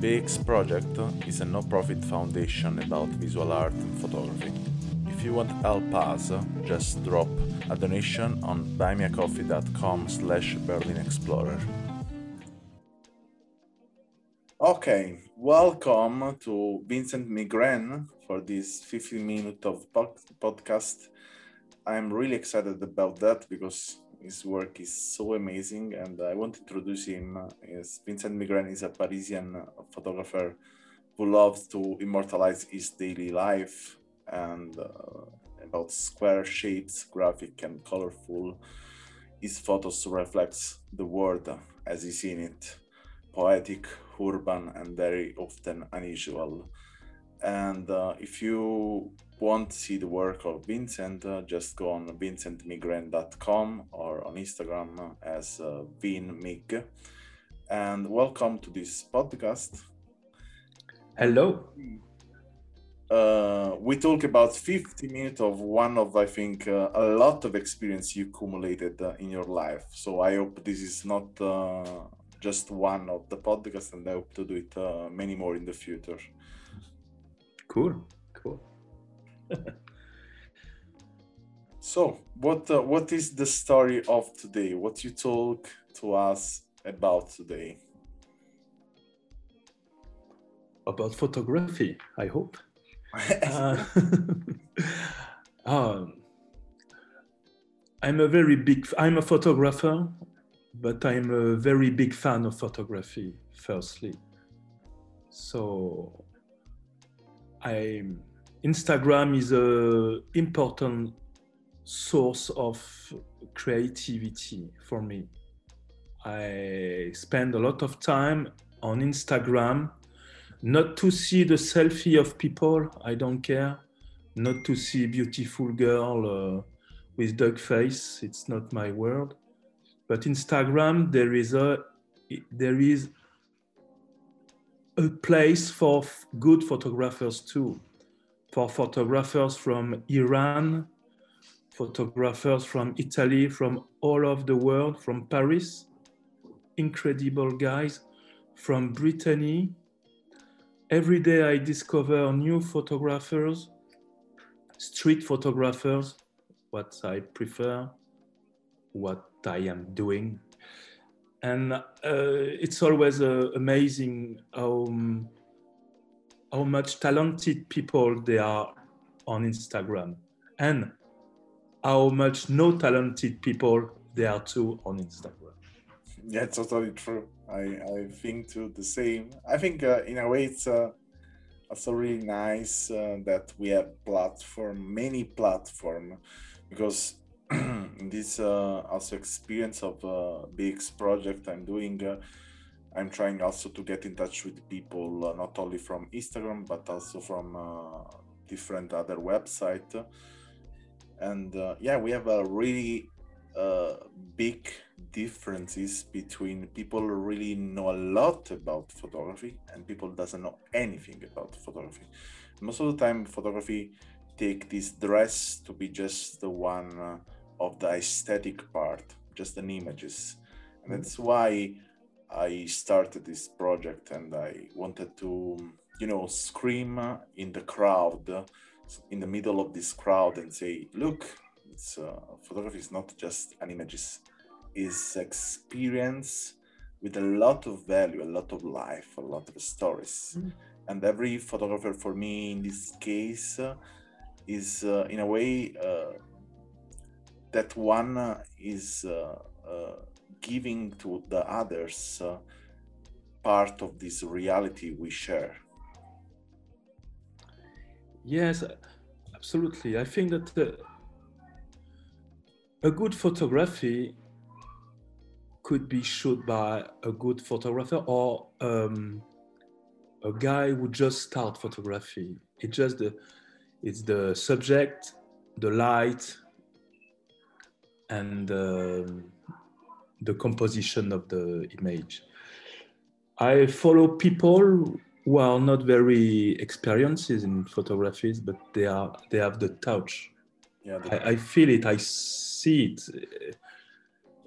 BX Project is a no-profit foundation about visual art and photography. If you want help us, just drop a donation on buymeacoffee.com slash berlinexplorer. Okay, welcome to Vincent Migren for this 15 minute of podcast. I'm really excited about that because his work is so amazing and I want to introduce him. Is Vincent Migren is a Parisian photographer who loves to immortalize his daily life and uh, about square shapes, graphic and colorful. His photos reflects the world as he's seen it, poetic, urban, and very often unusual. And uh, if you want to see the work of Vincent, uh, just go on vincentmigren.com or on Instagram as uh, vinmig. And welcome to this podcast. Hello. Uh, we talk about 50 minutes of one of, I think, uh, a lot of experience you accumulated uh, in your life. So I hope this is not uh, just one of the podcasts, and I hope to do it uh, many more in the future. Cool, cool. so, what uh, what is the story of today? What you talk to us about today? About photography, I hope. uh, um, I'm a very big. I'm a photographer, but I'm a very big fan of photography. Firstly, so I Instagram is a important source of creativity for me. I spend a lot of time on Instagram, not to see the selfie of people, I don't care, not to see beautiful girl uh, with dog face, it's not my world. But Instagram, there is a there is a place for good photographers too for photographers from Iran, photographers from Italy, from all over the world, from Paris, incredible guys, from Brittany. Every day I discover new photographers, street photographers, what I prefer, what I am doing. And uh, it's always uh, amazing how um, how much talented people there are on Instagram and how much no talented people there are too on Instagram. Yeah, it's totally true. I, I think too the same. I think uh, in a way it's uh, also really nice uh, that we have platform, many platform, because this uh, also experience of uh, BX project I'm doing, uh, I'm trying also to get in touch with people uh, not only from Instagram but also from uh, different other websites. And uh, yeah, we have a really big differences between people really know a lot about photography and people doesn't know anything about photography. Most of the time, photography take this dress to be just the one of the aesthetic part, just an images, and that's why I started this project and I wanted to, you know, scream in the crowd, in the middle of this crowd, and say, "Look, it's uh, photography is not just an images, is experience with a lot of value, a lot of life, a lot of stories." Mm. And every photographer, for me, in this case, uh, is uh, in a way uh, that one is uh, uh, giving to the others uh, part of this reality we share. Yes, absolutely. I think that uh, a good photography could be shot by a good photographer or um, a guy who just start photography. It's just the it's the subject, the light, and um, the composition of the image. I follow people who are not very experienced in photographies, but they are they have the touch. Yeah, the- I, I feel it. I see it.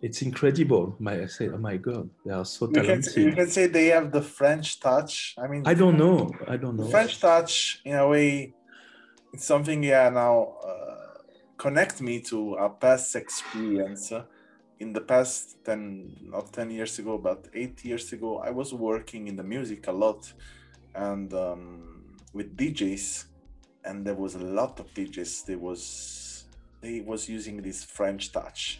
It's incredible. My I say, oh my God, they are so you can, you talented. can say they have the French touch. I mean, I don't know. I don't the know. French touch, in a way, it's something. Yeah, now uh, connect me to a past experience. In the past ten, not ten years ago, but eight years ago, I was working in the music a lot, and um, with DJs, and there was a lot of DJs. They was they was using this French touch,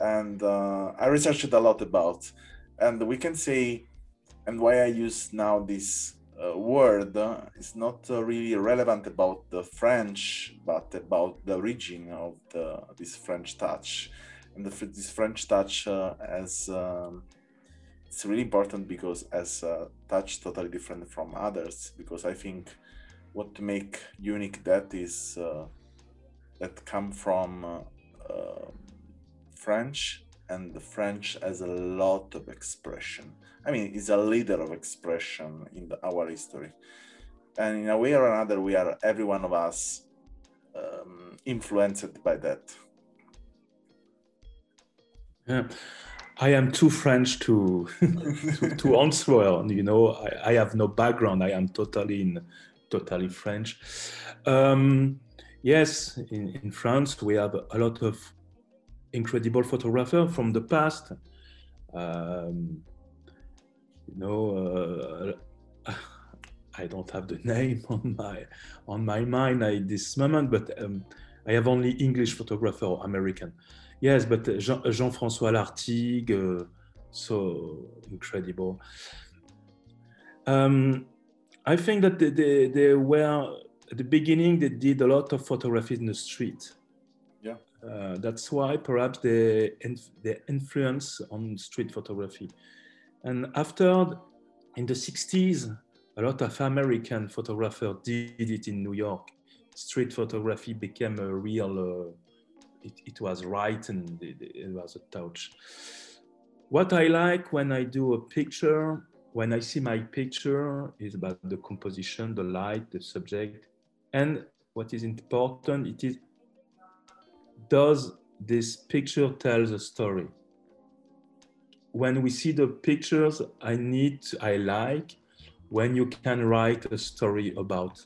and uh, I researched a lot about, and we can say, and why I use now this uh, word is not uh, really relevant about the French, but about the origin of the this French touch, and the, this French touch uh, as um, it's really important because as a touch totally different from others. Because I think what make unique that is uh, that come from uh, French, and the French has a lot of expression. I mean, is a leader of expression in the, our history, and in a way or another, we are every one of us um, influenced by that. Yeah. I am too French to to, to answer. You know, I, I have no background. I am totally in totally French. Um, yes, in, in France we have a lot of incredible photographer from the past. Um, you know, uh, I don't have the name on my on my mind at this moment, but um, I have only English photographer or American. Yes, but Jean, Jean-François Lartigue, uh, so incredible. Um, I think that they, they, they, were at the beginning. They did a lot of photography in the street. Uh, that's why perhaps they they influence on street photography. And after, in the 60s, a lot of American photographers did it in New York. Street photography became a real. Uh, it, it, was right and it, it was a touch. What I like when I do a picture, when I see my picture, is about the composition, the light, the subject, and what is important, it is does this picture tell the story? When we see the pictures, I need, I like when you can write a story about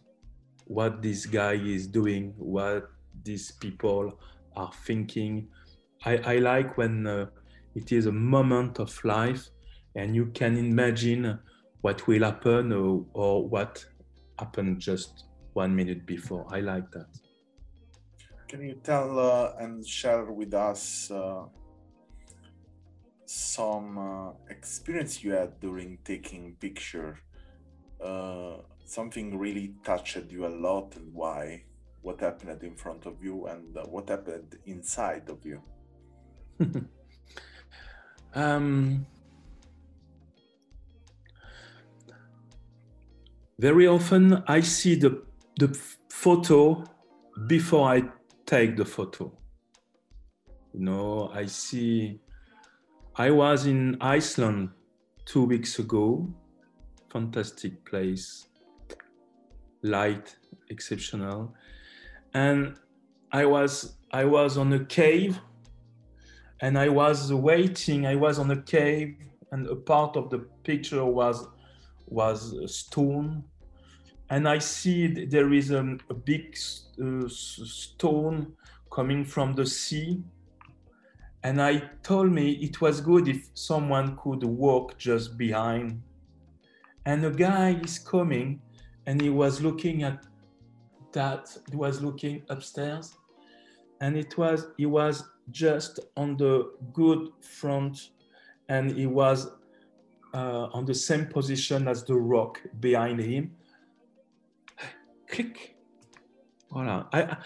what this guy is doing, what these people are thinking. I, I like when uh, it is a moment of life and you can imagine what will happen or, or what happened just one minute before. I like that. Can you tell uh, and share with us uh, some uh, experience you had during taking picture? Uh, something really touched you a lot and why? What happened in front of you and uh, what happened inside of you? um, very often I see the the photo before I take the photo. You know, I see. I was in Iceland two weeks ago. Fantastic place, light, exceptional, and I was I was on a cave, and I was waiting. I was on a cave, and a part of the picture was was stone and I see there is a, a big uh, stone coming from the sea. And I told me it was good if someone could walk just behind. And a guy is coming and he was looking at that, he was looking upstairs. And it was, he was just on the good front and he was uh, on the same position as the rock behind him click. Voila. I,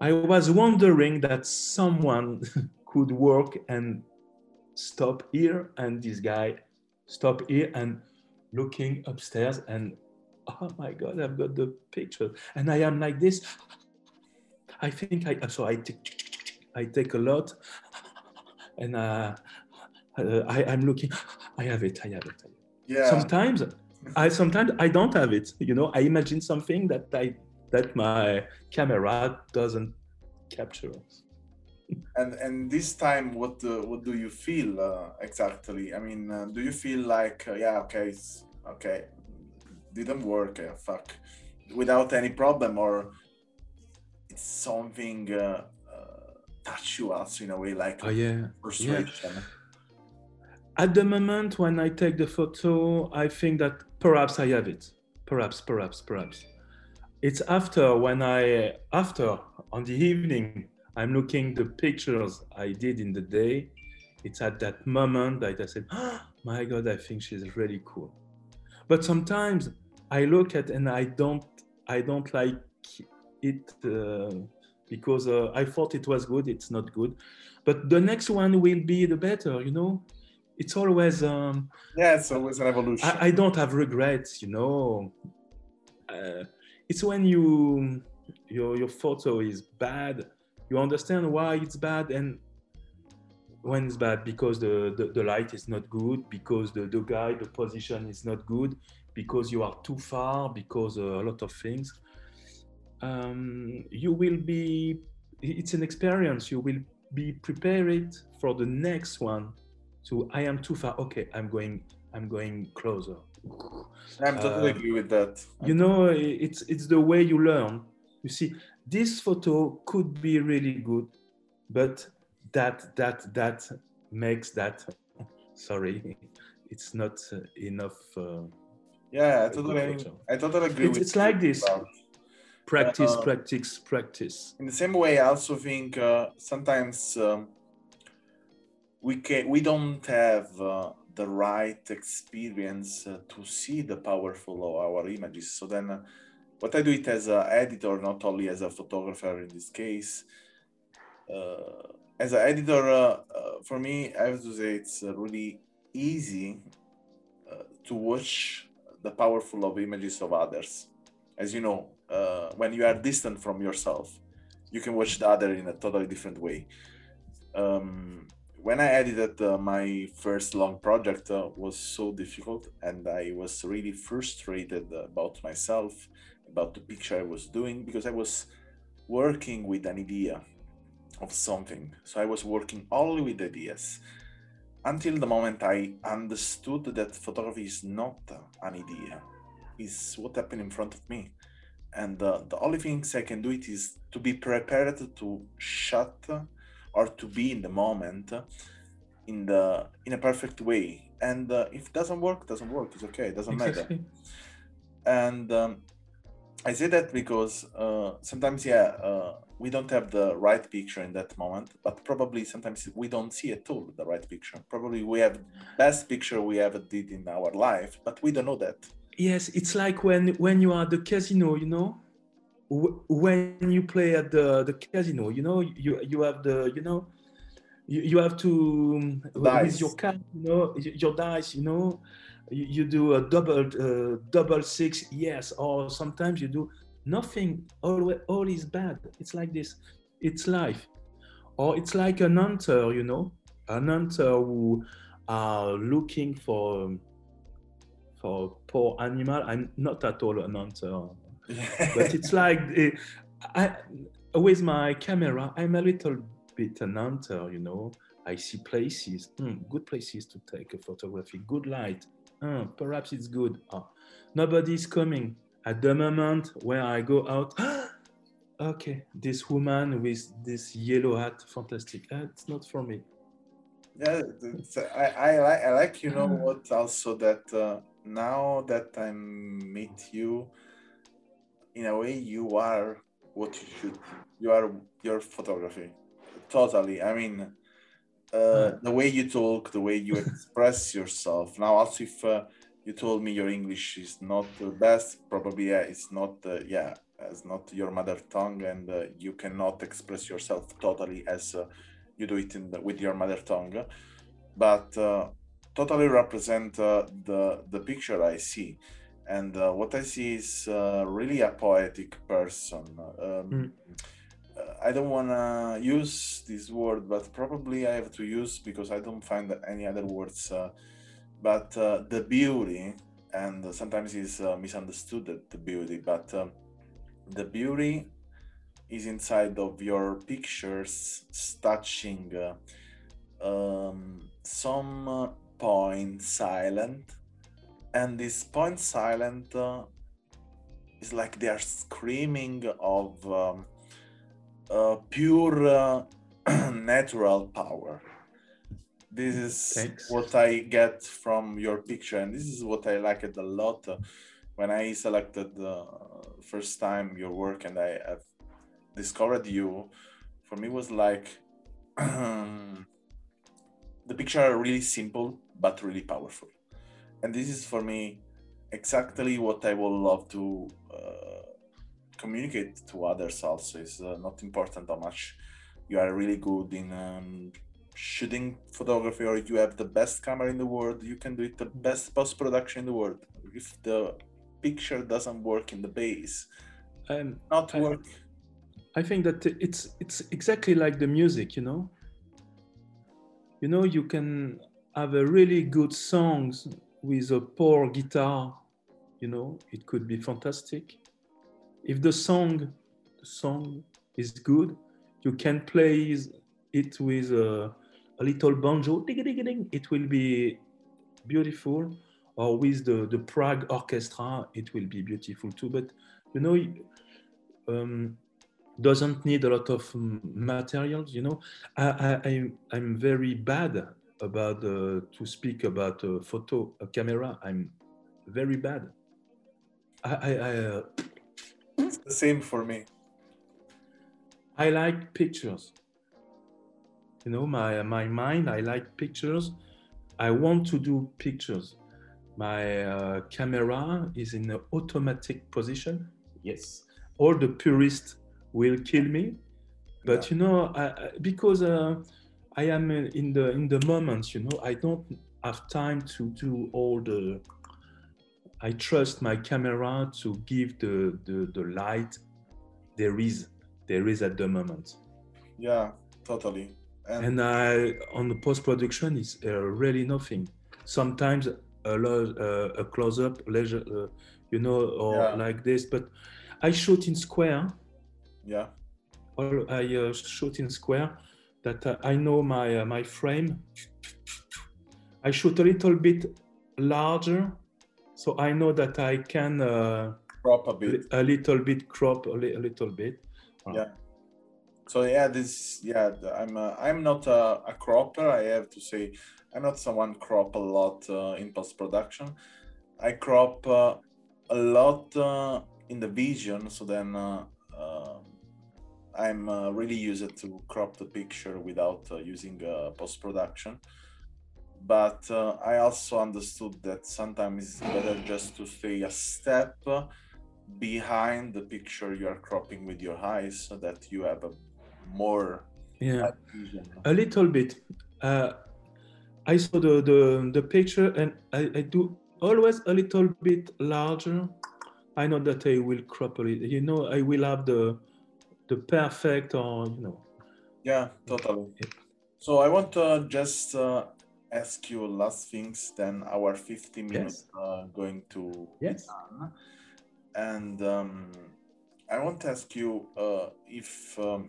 I was wondering that someone could work and stop here, and this guy stop here and looking upstairs, and oh my God, I've got the picture, and I am like this. I think I so I take I take a lot, and uh, I, I'm looking. I have it. I have it. Yeah. Sometimes I sometimes I don't have it. You know, I imagine something that I that my camera doesn't capture. and and this time, what uh, what do you feel uh, exactly? I mean, uh, do you feel like uh, yeah, okay, it's, okay, didn't work, uh, fuck, without any problem, or it's something uh, uh, touch you also in a way like Oh yeah. frustration. At the moment when I take the photo, I think that perhaps I have it. Perhaps, perhaps, perhaps. It's after when I after on the evening I'm looking the pictures I did in the day. It's at that moment that I said, oh, "My God, I think she's really cool." But sometimes I look at and I don't I don't like it uh, because uh, I thought it was good. It's not good, but the next one will be the better. You know, it's always. Um, Yeah, it's always an evolution. I, I don't have regrets. You know, uh, it's when you your your photo is bad, you understand why it's bad and when it's bad because the, the, the light is not good because the, the guy the position is not good because you are too far because uh, a lot of things um, you will be it's an experience you will be prepared for the next one so i am too far okay i'm going i'm going closer I'm totally um, agree with that. you know it's it's the way you learn you see this photo could be really good but that that that makes that sorry it's not uh, enough uh, Yeah, I totally. I totally agree It's- it's like this. about- practice Uh, practice practice in the same way, I also think uh, sometimes um, we can we don't have uh, the right experience uh, to see the powerful of our images. So then, uh, what I do it as an editor, not only as a photographer in this case. Uh, as an editor, uh, uh, for me, I have to say it's really easy to watch the powerful of images of others. As you know, when you are distant from yourself, you can watch the other in a totally different way. Um, when I edited uh, my first long project uh, was so difficult, and I was really frustrated about myself, about the picture I was doing, because I was working with an idea of something. So I was working only with ideas until the moment I understood that photography is not an idea, is what happened in front of me. And uh, the only things I can do it is to be prepared to shut or to be in the moment in the in a perfect way. And uh, if it doesn't work, doesn't work. It's okay. It doesn't matter and um, I say that because uh, sometimes, yeah, uh, we don't have the right picture in that moment, but probably sometimes we don't see at all the right picture. Probably we have best picture we ever did in our life, but we don't know that. yes it's like when when you are at the casino you know when you play at the the casino you know you you have the you know you, you have to um, Dice. with your card you know your dice you know you, you do a double uh, double six yes or sometimes you do nothing all all is bad. It's like this. It's life. Or it's like an hunter you know an hunter who are looking for for poor animal i'm not at all an hunter but it's like I, with my camera i'm a little bit an hunter you know. I see places hmm, good places to take a photography good light Hmm, perhaps it's good. Ah, nobody's coming. At the moment where i go out okay this woman with this yellow hat fantastic. Ah, it's not for me. Yeah, I, I, like, I like, you know Ah. what, also that uh, now that I meet you, in a way, you are what you should. You are your photography. Totally. I mean, uh, Ah. the way you talk, the way you express yourself. Now, also, if uh, you told me your English is not the best, probably yeah, it's not. Uh, yeah, it's not your mother tongue, and uh, you cannot express yourself totally as uh, you do it in the, with your mother tongue. But uh, totally represent uh, the the picture I see. And uh, what I see is uh, really a poetic person. Um, Mm. I don't want to use this word, but probably I have to use because I don't find any other words uh, but uh, the beauty and sometimes is uh, misunderstood that the beauty but um, the beauty is inside of your pictures touching uh, um, some point silent and this point silent uh, is like they are screaming of um, uh, pure uh, natural power this is Thanks. what i get from your picture and this is what i liked a lot uh, when i selected the first time your work and i have discovered you for me was like the picture are really simple but really powerful and this is for me exactly what i would love to uh, communicate to others also. It's uh, not important how much you are really good in um, shooting photography or you have the best camera in the world you can do it the best post production in the world. If the picture doesn't work in the base Um, not I- work. I think that it's it's exactly like the music, you know. You know, you can have a really good songs with a poor guitar. You know, it could be fantastic. If the song, the song is good, you can play it with a, a little banjo. ding-a-ding-a-ding, It will be beautiful. Or with the the Prague Orchestra, it will be beautiful too. But you know. Um, doesn't need a lot of materials you know i i i'm very bad about uh, to speak about a photo a camera i'm very bad. I i I, uh, it's the same for me. I like pictures. You know my my mind i like pictures. I want to do pictures. My uh, camera is in an automatic position. Yes. All the purists will kill me. But Yeah. you know I, I- because uh, i am in the in the moment you know i don't have time to do all the i trust my camera to give the the, the light there is there is at the moment yeah totally and, and I on the post production is uh, really nothing. Sometimes a lo- uh, a close up, leisure, uh, you know, or Yeah. like this. But I shoot in square. yeah Or I uh, shoot in square. That uh, I know my uh, my frame. I shoot a little bit larger, so I know that I can uh, crop a bit a little bit crop a, li- a little bit. yeah so yeah this yeah i'm uh, i'm not a, a cropper i have to say i'm not someone crop a lot uh, in post production i crop uh, a lot uh, in the vision so then uh, i'm uh, really used to crop the picture without uh, using uh, post production but uh, i also understood that sometimes it's better just to stay a step behind the picture you are cropping with your eyes so that you have a more Yeah. vision. A little bit. Uh, I saw the, the, the picture and I, I do always a little bit larger. I know that I will crop a little. You know, I will have the the perfect or you know. Yeah, totally. Yeah. So I want to just uh, ask you last things, then our 50 minutes uh, going to Yes. done. And um, I want to ask you uh, if um,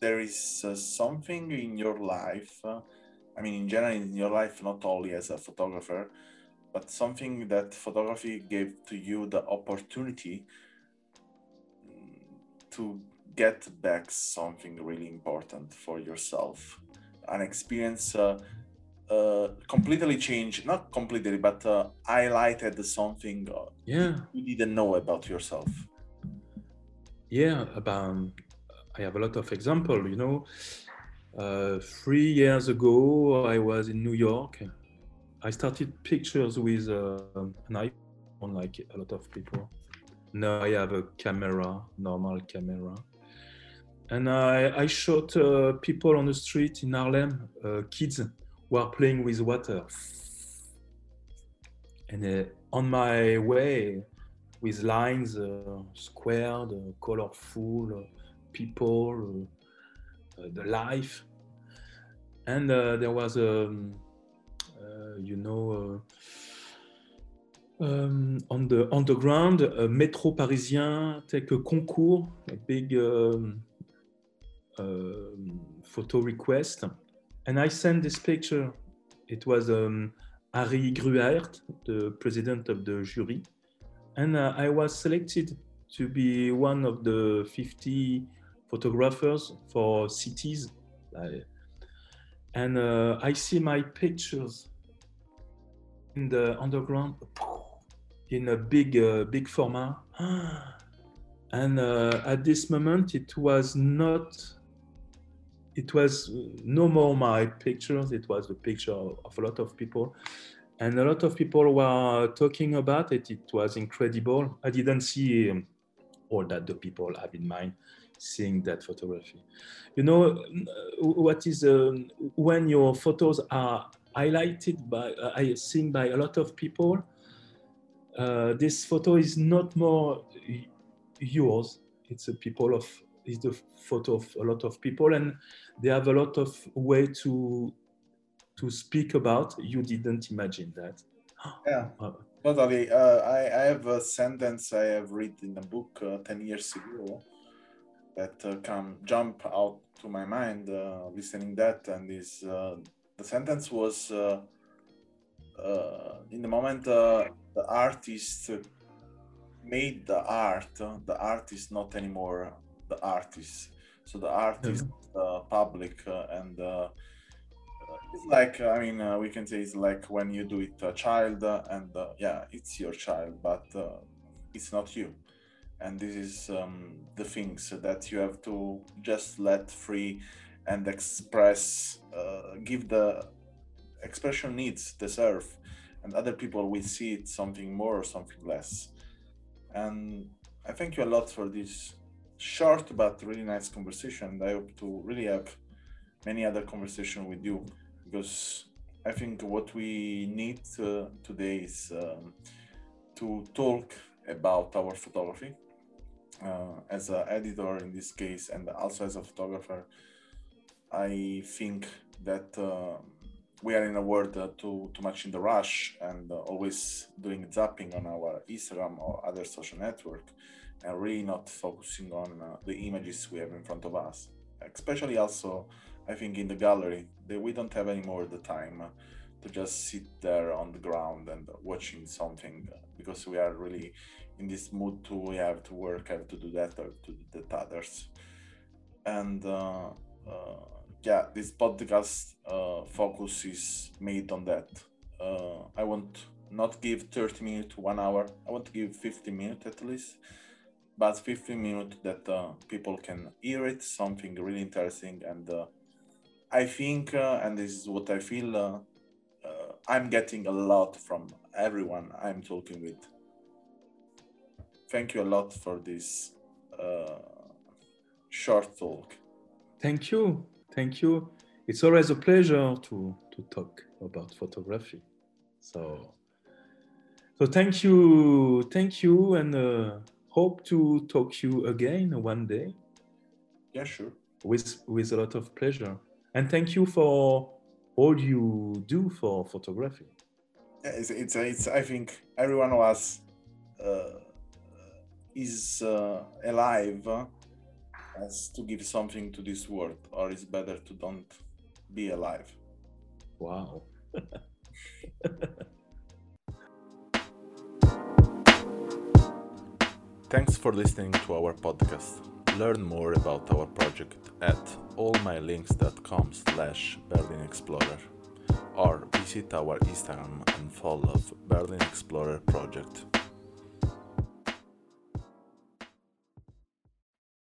there is uh, something in your life, uh, I mean, in general, in your life, not only as a photographer, but something that photography gave to you the opportunity to get back something really important for yourself. An experience uh, uh, completely changed, not completely, but uh, highlighted something uh, Yeah. you didn't know about yourself. Yeah. About I have a lot of example. You know, uh, three years ago I was in New York. I started pictures with uh, an iPhone, like a lot of people. Now I have a camera, normal camera, and I, I shot uh, people on the street in Harlem, uh, kids who are playing with water. And uh, on my way, with lines uh, squared, uh, colorful, uh, people, the life, and there was um, you know, um, on the underground, a Metro Parisien take a concours, a big um, um, photo request, and I sent this picture. It was um, Harry Gruyaert, the president of the jury, and uh, I was selected to be one of the 50 photographers for cities. and uh, I see my pictures in the underground in a big, uh, big format. And uh, at this moment, it was not, it was no more my pictures, it was the picture of a lot of people. And a lot of people were talking about it. It was incredible. I didn't see um, all that the people have in mind seeing that photography. You know, what is um, when your photos are highlighted by, uh, seen by a lot of people, uh, this photo is not more yours. It's a people of, it's the photo of a lot of people and they have a lot of way to, to speak about. You didn't imagine that. Yeah. Totally. Uh, I, I have a sentence I have read in a book uh, 10 years ago that uh, come jump out to my mind uh, listening that and is uh, the sentence was uh, uh, in the moment uh, the artist made the art the art is not anymore the artist. So the artist mm-hmm. the public uh, and uh, uh, it's like i mean we can say it's like when you do it a child and yeah it's your child but it's not you. And this is um, the things that you have to just let free and express uh, give the expression needs deserve and other people will see it something more or something less. And i thank you a lot for this short but really nice conversation. I hope to really have many other conversation with you because i think what we need uh, today is um, to talk about our photography uh, as an editor in this case and also as a photographer. I think that uh, we are in a world uh, too too much in the rush and uh, always doing zapping on our instagram or other social network and really not focusing on uh, the images we have in front of us especially also i think in the gallery that we don't have anymore the time to just sit there on the ground and watching something because we are really in this mood to we have to work, have to do that, or to do that others. And uh, uh, yeah, this podcast uh, focus is made on that. Uh, I want not give 30 minutes, one hour. I want to give 50 minutes at least, but 50 minutes that uh, people can hear it, something really interesting. And uh, I think, and this is what I feel, I'm getting a lot from everyone I'm talking with thank you a lot for this uh, short talk. Thank you. Thank you. It's always a pleasure to, to talk about photography. So, so thank you. Thank you. And uh, hope to talk to you again one day. Yeah, sure. With, with a lot of pleasure. And thank you for all you do for photography. Yeah, it's, it's, it's I think everyone was uh, is uh, alive as to give something to this world, or it's better to don't be alive. Wow. Thanks for listening to our podcast. Learn more about our project at allmylinks.com slash Berlin Explorer or visit our Instagram and follow Berlin Explorer project.